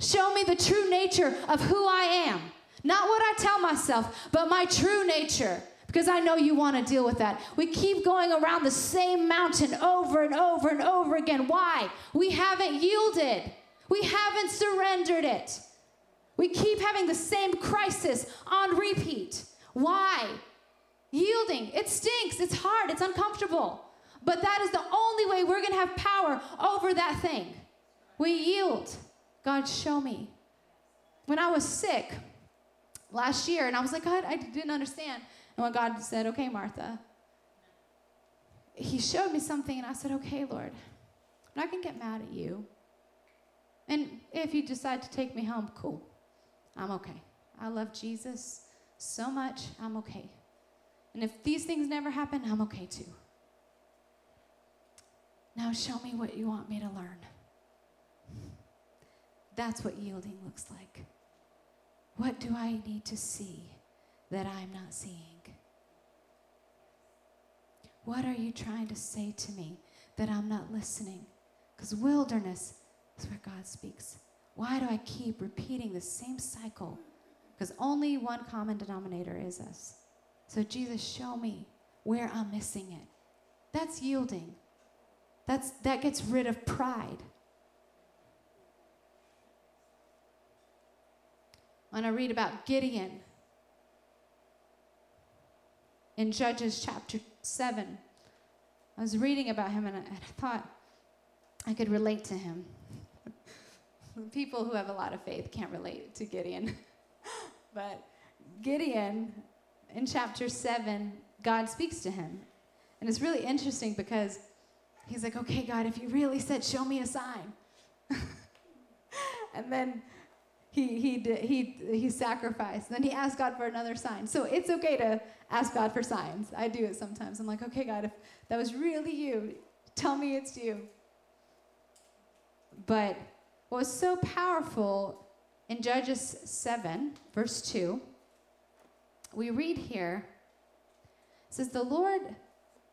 Show me the true nature of who I am. Not what I tell myself, but my true nature because I know you want to deal with that. We keep going around the same mountain over and over and over again. Why? We haven't yielded, we haven't surrendered it. We keep having the same crisis on repeat. Why? Yielding. It stinks, it's hard, it's uncomfortable. But that is the only way we're going to have power over that thing. We yield. God, show me. When I was sick last year, and I was like, God, I didn't understand. And when God said, Okay, Martha, He showed me something, and I said, Okay, Lord, I'm not going to get mad at you. And if you decide to take me home, cool. I'm okay. I love Jesus so much, I'm okay. And if these things never happen, I'm okay too. Now show me what you want me to learn. That's what yielding looks like. What do I need to see that I'm not seeing? What are you trying to say to me that I'm not listening? Because wilderness is where God speaks. Why do I keep repeating the same cycle? Because only one common denominator is us. So, Jesus, show me where I'm missing it. That's yielding. That's, that gets rid of pride. When I read about Gideon in Judges chapter 7. I was reading about him and I, and I thought I could relate to him. People who have a lot of faith can't relate to Gideon. but Gideon, in chapter 7, God speaks to him. And it's really interesting because he's like, okay, God, if you really said, show me a sign. and then he, he, he, he sacrificed. Then he asked God for another sign. So it's okay to ask God for signs. I do it sometimes. I'm like, okay, God, if that was really you, tell me it's you. But what was so powerful in Judges 7, verse 2, we read here, says, The Lord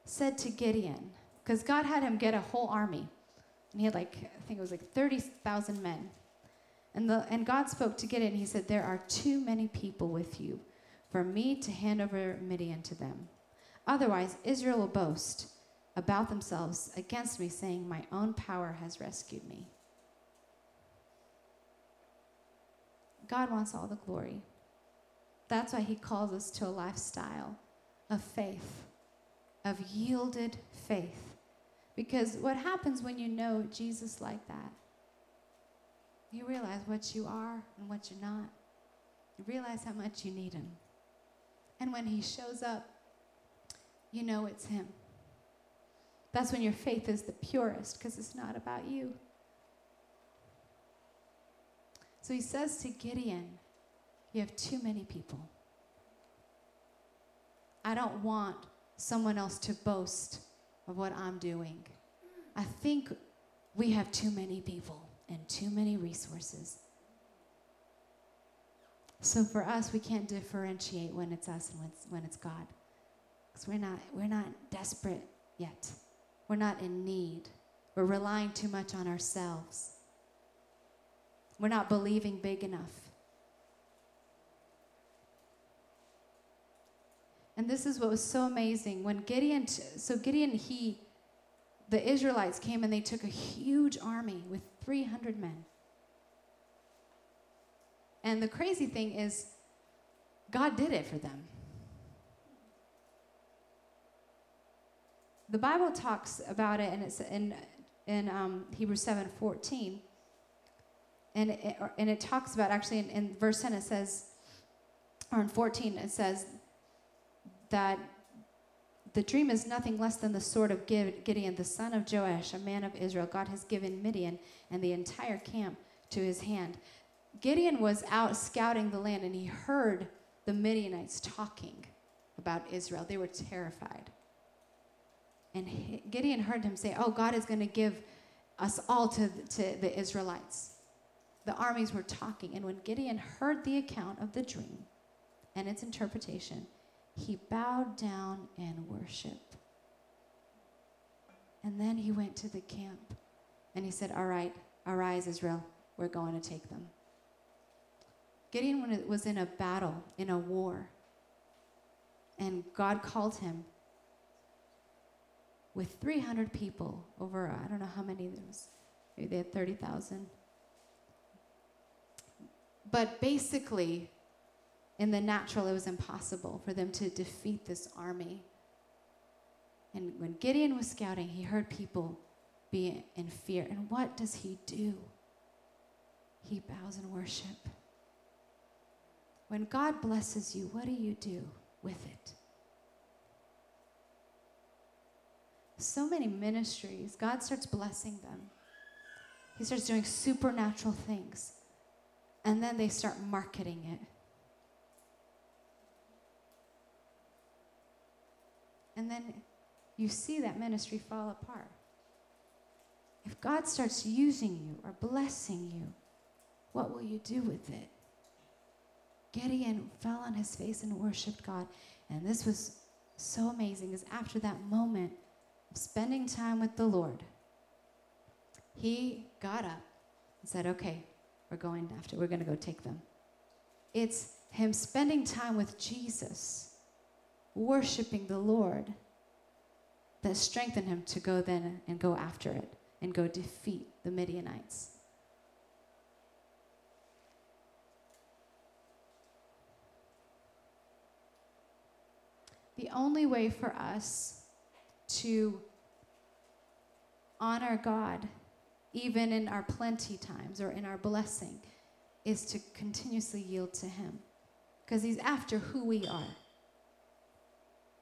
said to Gideon, because God had him get a whole army. And he had like, I think it was like 30,000 men. And, the, and God spoke to Gideon. He said, There are too many people with you for me to hand over Midian to them. Otherwise, Israel will boast about themselves against me, saying, My own power has rescued me. God wants all the glory. That's why he calls us to a lifestyle of faith, of yielded faith. Because what happens when you know Jesus like that? You realize what you are and what you're not. You realize how much you need him. And when he shows up, you know it's him. That's when your faith is the purest because it's not about you. So he says to Gideon, You have too many people. I don't want someone else to boast of what I'm doing. I think we have too many people and too many resources. So for us, we can't differentiate when it's us and when it's, when it's God. Because we're not, we're not desperate yet. We're not in need. We're relying too much on ourselves. We're not believing big enough. And this is what was so amazing when Gideon, so Gideon, he, the Israelites came and they took a huge army with 300 men. And the crazy thing is, God did it for them. The Bible talks about it, and it's in, in um, Hebrews 7 14. And it, and it talks about, actually, in, in verse 10, it says, or in 14, it says that the dream is nothing less than the sword of Gideon, the son of Joash, a man of Israel. God has given Midian and the entire camp to his hand. Gideon was out scouting the land and he heard the Midianites talking about Israel. They were terrified. And Gideon heard him say, Oh, God is going to give us all to, to the Israelites. The armies were talking. And when Gideon heard the account of the dream and its interpretation, he bowed down and worshiped. And then he went to the camp and he said, All right, arise, Israel. We're going to take them. Gideon was in a battle, in a war, and God called him with 300 people over, I don't know how many there was, maybe they had 30,000. But basically, in the natural, it was impossible for them to defeat this army. And when Gideon was scouting, he heard people be in fear. And what does he do? He bows in worship. When God blesses you, what do you do with it? So many ministries, God starts blessing them. He starts doing supernatural things. And then they start marketing it. And then you see that ministry fall apart. If God starts using you or blessing you, what will you do with it? Gideon fell on his face and worshiped God. And this was so amazing because after that moment of spending time with the Lord, he got up and said, Okay, we're going after, we're going to go take them. It's him spending time with Jesus, worshiping the Lord, that strengthened him to go then and go after it and go defeat the Midianites. The only way for us to honor God, even in our plenty times or in our blessing, is to continuously yield to Him. Because He's after who we are,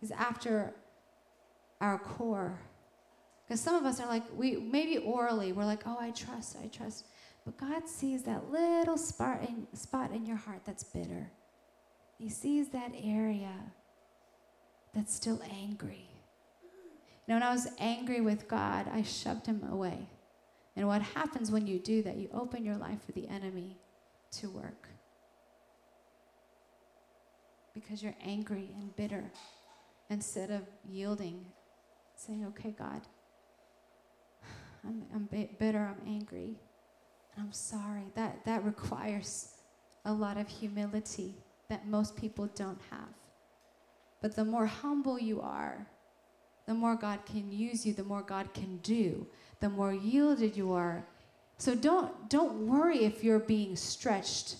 He's after our core. Because some of us are like, we maybe orally, we're like, oh, I trust, I trust. But God sees that little spot in, spot in your heart that's bitter. He sees that area that's still angry. You know, when I was angry with God, I shoved him away. And what happens when you do that? You open your life for the enemy to work. Because you're angry and bitter instead of yielding, saying, okay, God, I'm, I'm bitter, I'm angry, and I'm sorry. That, that requires a lot of humility that most people don't have. But the more humble you are, the more God can use you, the more God can do, the more yielded you are. So don't don't worry if you're being stretched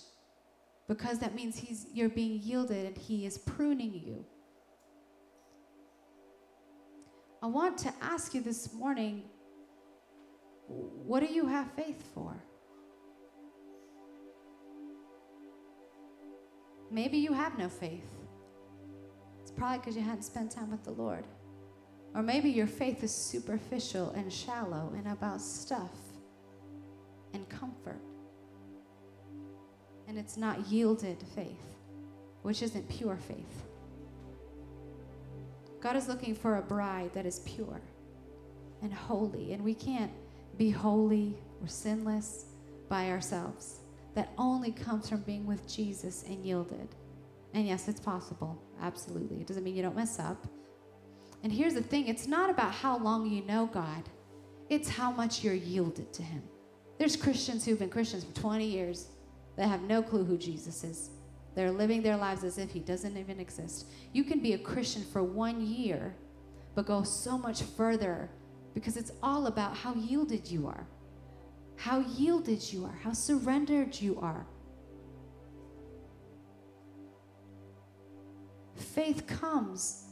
because that means he's you're being yielded and he is pruning you. I want to ask you this morning what do you have faith for? Maybe you have no faith It's probably because you hadn't spent time with the Lord. Or maybe your faith is superficial and shallow and about stuff and comfort. And it's not yielded faith, which isn't pure faith. God is looking for a bride that is pure and holy. And we can't be holy or sinless by ourselves. That only comes from being with Jesus and yielded. And yes, it's possible. Absolutely. It doesn't mean you don't mess up. And here's the thing it's not about how long you know God, it's how much you're yielded to Him. There's Christians who've been Christians for 20 years that have no clue who Jesus is. They're living their lives as if He doesn't even exist. You can be a Christian for one year, but go so much further because it's all about how yielded you are, how yielded you are, how surrendered you are. Faith comes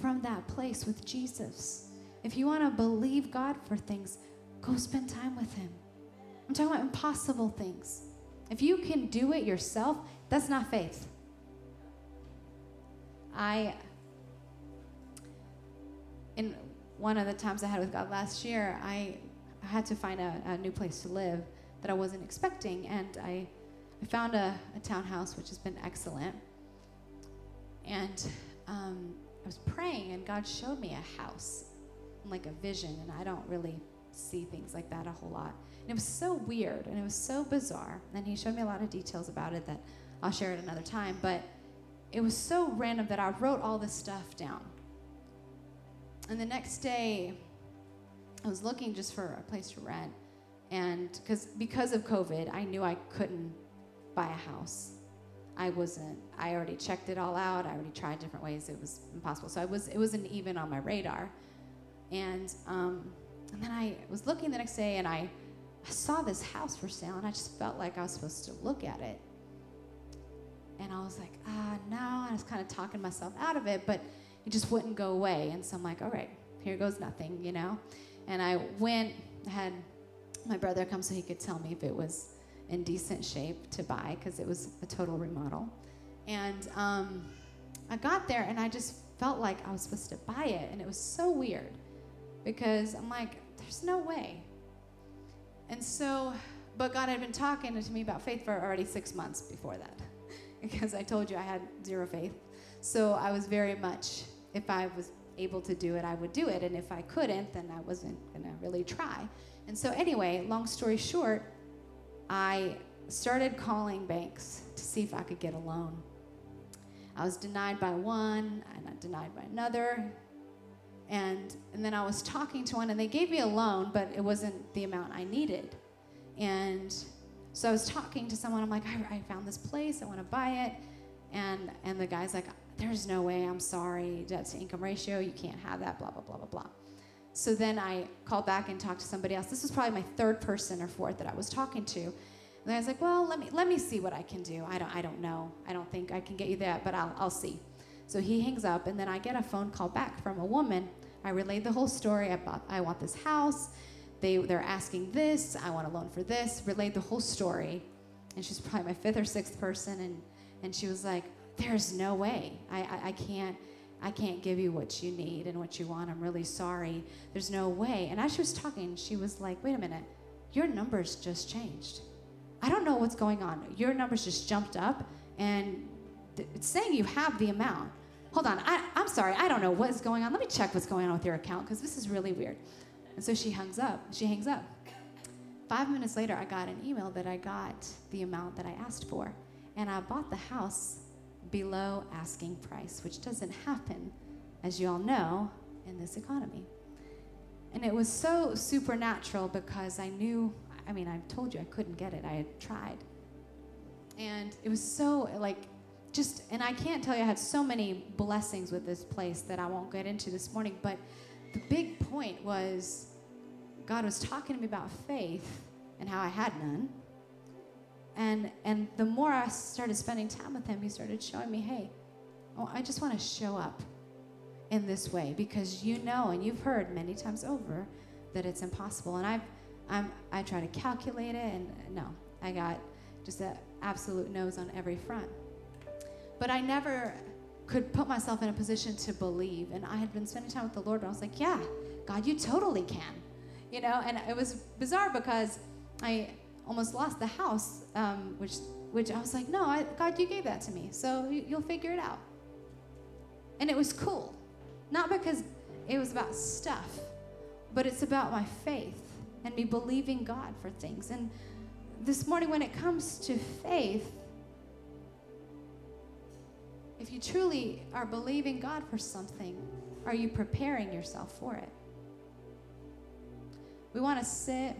from that place with Jesus. If you want to believe God for things, go spend time with Him. I'm talking about impossible things. If you can do it yourself, that's not faith. I, in one of the times I had with God last year, I had to find a, a new place to live that I wasn't expecting, and I, I found a, a townhouse which has been excellent. And um, I was praying, and God showed me a house, like a vision, and I don't really see things like that a whole lot. And it was so weird, and it was so bizarre. And He showed me a lot of details about it that I'll share it another time. But it was so random that I wrote all this stuff down. And the next day, I was looking just for a place to rent, and because because of COVID, I knew I couldn't buy a house. I wasn't. I already checked it all out. I already tried different ways. It was impossible. So I was. It wasn't even on my radar. And um, and then I was looking the next day, and I, I saw this house for sale, and I just felt like I was supposed to look at it. And I was like, ah, no. I was kind of talking myself out of it, but it just wouldn't go away. And so I'm like, all right, here goes nothing, you know. And I went. Had my brother come so he could tell me if it was in decent shape to buy because it was a total remodel. And um, I got there and I just felt like I was supposed to buy it. And it was so weird because I'm like, there's no way. And so, but God had been talking to me about faith for already six months before that because I told you I had zero faith. So I was very much, if I was able to do it, I would do it. And if I couldn't, then I wasn't going to really try. And so, anyway, long story short, I started calling banks to see if I could get a loan. I was denied by one and I denied by another. And, and then I was talking to one and they gave me a loan, but it wasn't the amount I needed. And so I was talking to someone, I'm like, I, I found this place, I want to buy it. And, and the guy's like, there's no way, I'm sorry, debt to income ratio, you can't have that, blah, blah, blah, blah, blah. So then I called back and talked to somebody else. This was probably my third person or fourth that I was talking to. And I was like, well, let me let me see what I can do. I don't I don't know. I don't think I can get you that, but I'll I'll see. So he hangs up and then I get a phone call back from a woman. I relayed the whole story. I bought I want this house. They they're asking this, I want a loan for this, relayed the whole story. And she's probably my fifth or sixth person and and she was like, There's no way. I, I, I can't I can't give you what you need and what you want. I'm really sorry. There's no way. And as she was talking, she was like, wait a minute, your numbers just changed. I don't know what's going on. Your numbers just jumped up and it's saying you have the amount. Hold on, I, I'm sorry, I don't know what's going on. Let me check what's going on with your account because this is really weird. And so she hangs up. She hangs up. Five minutes later, I got an email that I got the amount that I asked for. And I bought the house below asking price, which doesn't happen, as you all know, in this economy. And it was so supernatural because I knew, I mean, I've told you I couldn't get it, I had tried. And it was so, like, just, and I can't tell you, I had so many blessings with this place that I won't get into this morning, but the big point was God was talking to me about faith and how I had none and and the more I started spending time with him, he started showing me, hey, oh, I just want to show up in this way because you know and you've heard many times over that it's impossible. And I've I'm I try to calculate it and no, I got just an absolute nose on every front. But I never could put myself in a position to believe. And I had been spending time with the Lord, and I was like, yeah, God, you totally can. You know, and it was bizarre because I almost lost the house, um, which which I was like, no, I, God, you gave that to me, so you, you'll figure it out. And it was cool, not because it was about stuff, but it's about my faith and me believing God for things. And this morning, when it comes to faith, if you truly are believing God for something, are you preparing yourself for it? We want to sit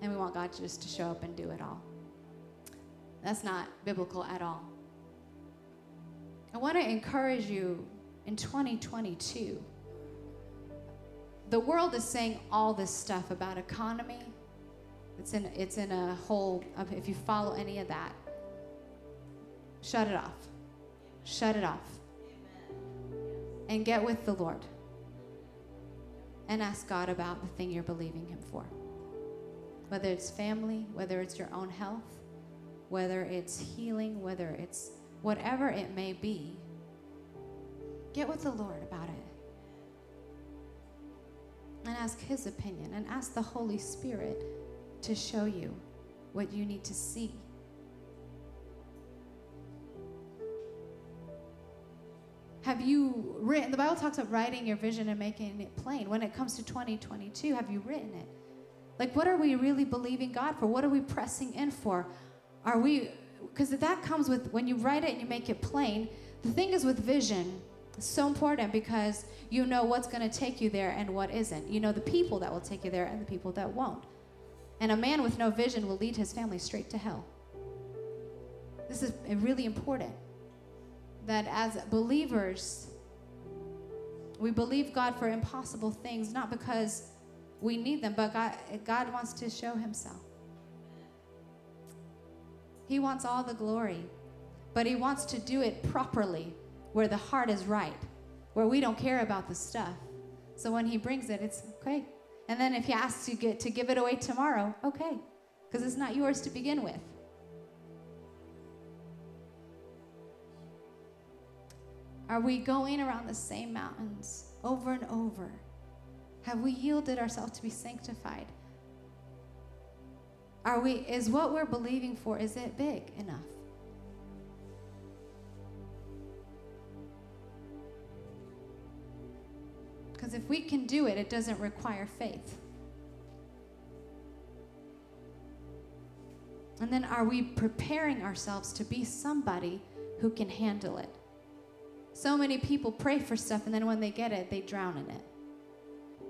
and we want God just to show up and do it all. That's not biblical at all. I want to encourage you in 2022. The world is saying all this stuff about economy. It's in, it's in a hole if you follow any of that, shut it off. Shut it off. And get with the Lord. And ask God about the thing you're believing Him for. Whether it's family, whether it's your own health, whether it's healing, whether it's whatever it may be, get with the Lord about it. And ask His opinion and ask the Holy Spirit to show you what you need to see. Have you written, the Bible talks about writing your vision and making it plain. When it comes to 2022, have you written it? Like, what are we really believing God for? What are we pressing in for? Are we, because that comes with, when you write it and you make it plain, the thing is with vision, it's so important because you know what's going to take you there and what isn't. You know the people that will take you there and the people that won't. And a man with no vision will lead his family straight to hell. This is uh, really important that as believers, we believe God for impossible things, not because we need them, but God, God wants to show himself. He wants all the glory, but he wants to do it properly where the heart is right, where we don't care about the stuff. So when he brings it, it's okay. And then if he asks you get, to give it away tomorrow, okay, because it's not yours to begin with. Are we going around the same mountains over and over? Have we yielded ourselves to be sanctified? Are we is what we're believing for is it big enough? Because if we can do it, it doesn't require faith. And then are we preparing ourselves to be somebody who can handle it? So many people pray for stuff, and then when they get it, they drown in it.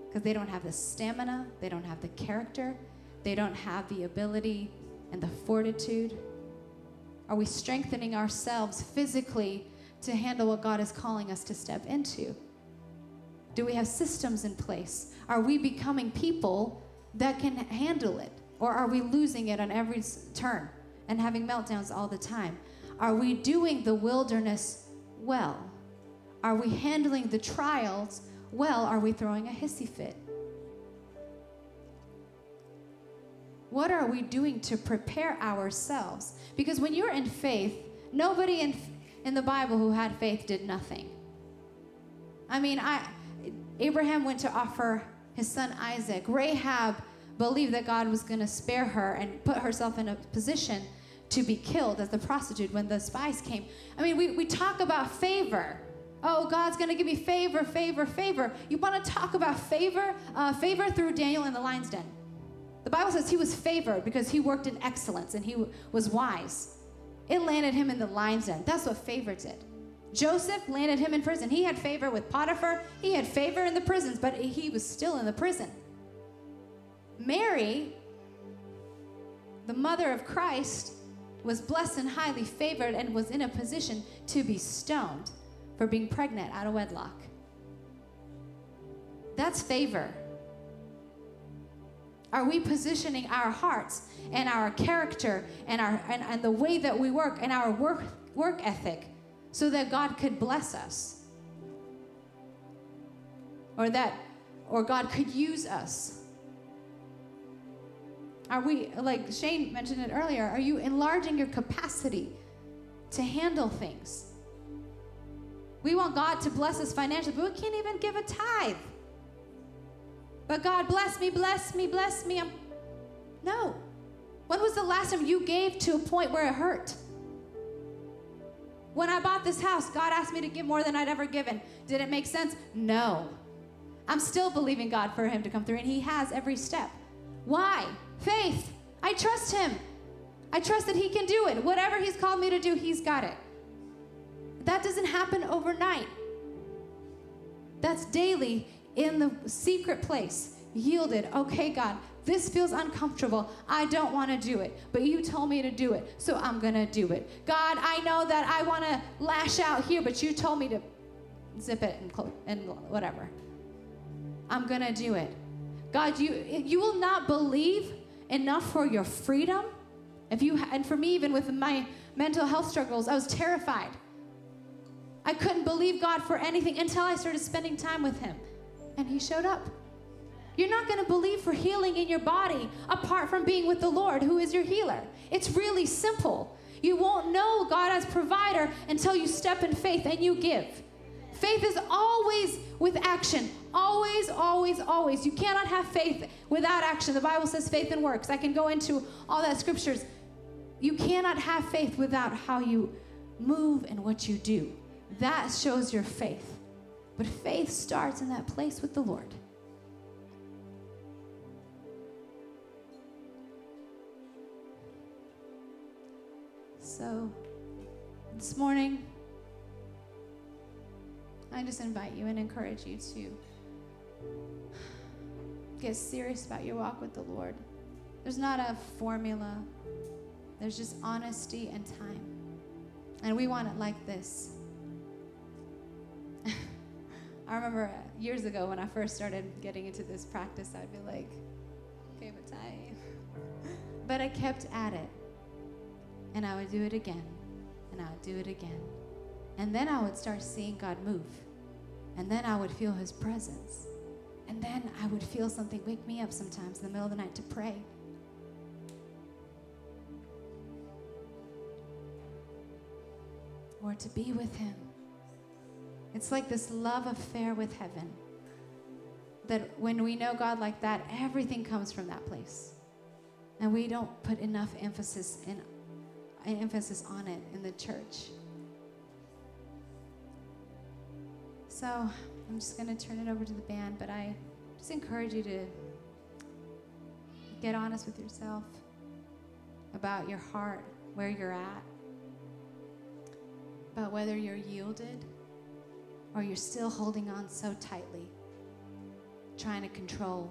Because they don't have the stamina, they don't have the character, they don't have the ability and the fortitude. Are we strengthening ourselves physically to handle what God is calling us to step into? Do we have systems in place? Are we becoming people that can handle it? Or are we losing it on every turn and having meltdowns all the time? Are we doing the wilderness well? Are we handling the trials well? Are we throwing a hissy fit? What are we doing to prepare ourselves? Because when you're in faith, nobody in, in the Bible who had faith did nothing. I mean, I, Abraham went to offer his son Isaac. Rahab believed that God was going to spare her and put herself in a position to be killed as the prostitute when the spies came. I mean, we, we talk about favor. Oh, God's going to give me favor, favor, favor. You want to talk about favor? Uh, favor through Daniel in the lion's den. The Bible says he was favored because he worked in excellence and he w- was wise. It landed him in the lion's den. That's what favor did. Joseph landed him in prison. He had favor with Potiphar, he had favor in the prisons, but he was still in the prison. Mary, the mother of Christ, was blessed and highly favored and was in a position to be stoned for being pregnant out of wedlock. That's favor. Are we positioning our hearts and our character and, our, and, and the way that we work and our work, work ethic so that God could bless us? Or that, or God could use us? Are we, like Shane mentioned it earlier, are you enlarging your capacity to handle things? We want God to bless us financially, but we can't even give a tithe. But God, bless me, bless me, bless me. I'm... No. When was the last time you gave to a point where it hurt? When I bought this house, God asked me to give more than I'd ever given. Did it make sense? No. I'm still believing God for Him to come through, and He has every step. Why? Faith. I trust Him. I trust that He can do it. Whatever He's called me to do, He's got it. That doesn't happen overnight. That's daily in the secret place, yielded. Okay, God, This feels uncomfortable. I don't want to do it, but you told me to do it, so I'm going to do it. God, I know that I want to lash out here, but you told me to zip it and, and whatever. I'm going to do it. God, you, you will not believe enough for your freedom. If you, and for me, even with my mental health struggles, I was terrified. I couldn't believe God for anything until I started spending time with Him. And He showed up. You're not going to believe for healing in your body apart from being with the Lord, who is your healer. It's really simple. You won't know God as provider until you step in faith and you give. Faith is always with action. Always, always, always. You cannot have faith without action. The Bible says faith and works. I can go into all that scriptures. You cannot have faith without how you move and what you do. That shows your faith. But faith starts in that place with the Lord. So, this morning, I just invite you and encourage you to get serious about your walk with the Lord. There's not a formula, there's just honesty and time. And we want it like this. I remember uh, years ago when I first started getting into this practice, I'd be like, okay, but time. but I kept at it. And I would do it again. And I would do it again. And then I would start seeing God move. And then I would feel his presence. And then I would feel something wake me up sometimes in the middle of the night to pray. Or to be with him. It's like this love affair with heaven. That when we know God like that, everything comes from that place. And we don't put enough emphasis in emphasis on it in the church. So I'm just going to turn it over to the band, but I just encourage you to get honest with yourself about your heart, where you're at, about whether you're yielded or you're still holding on so tightly, trying to control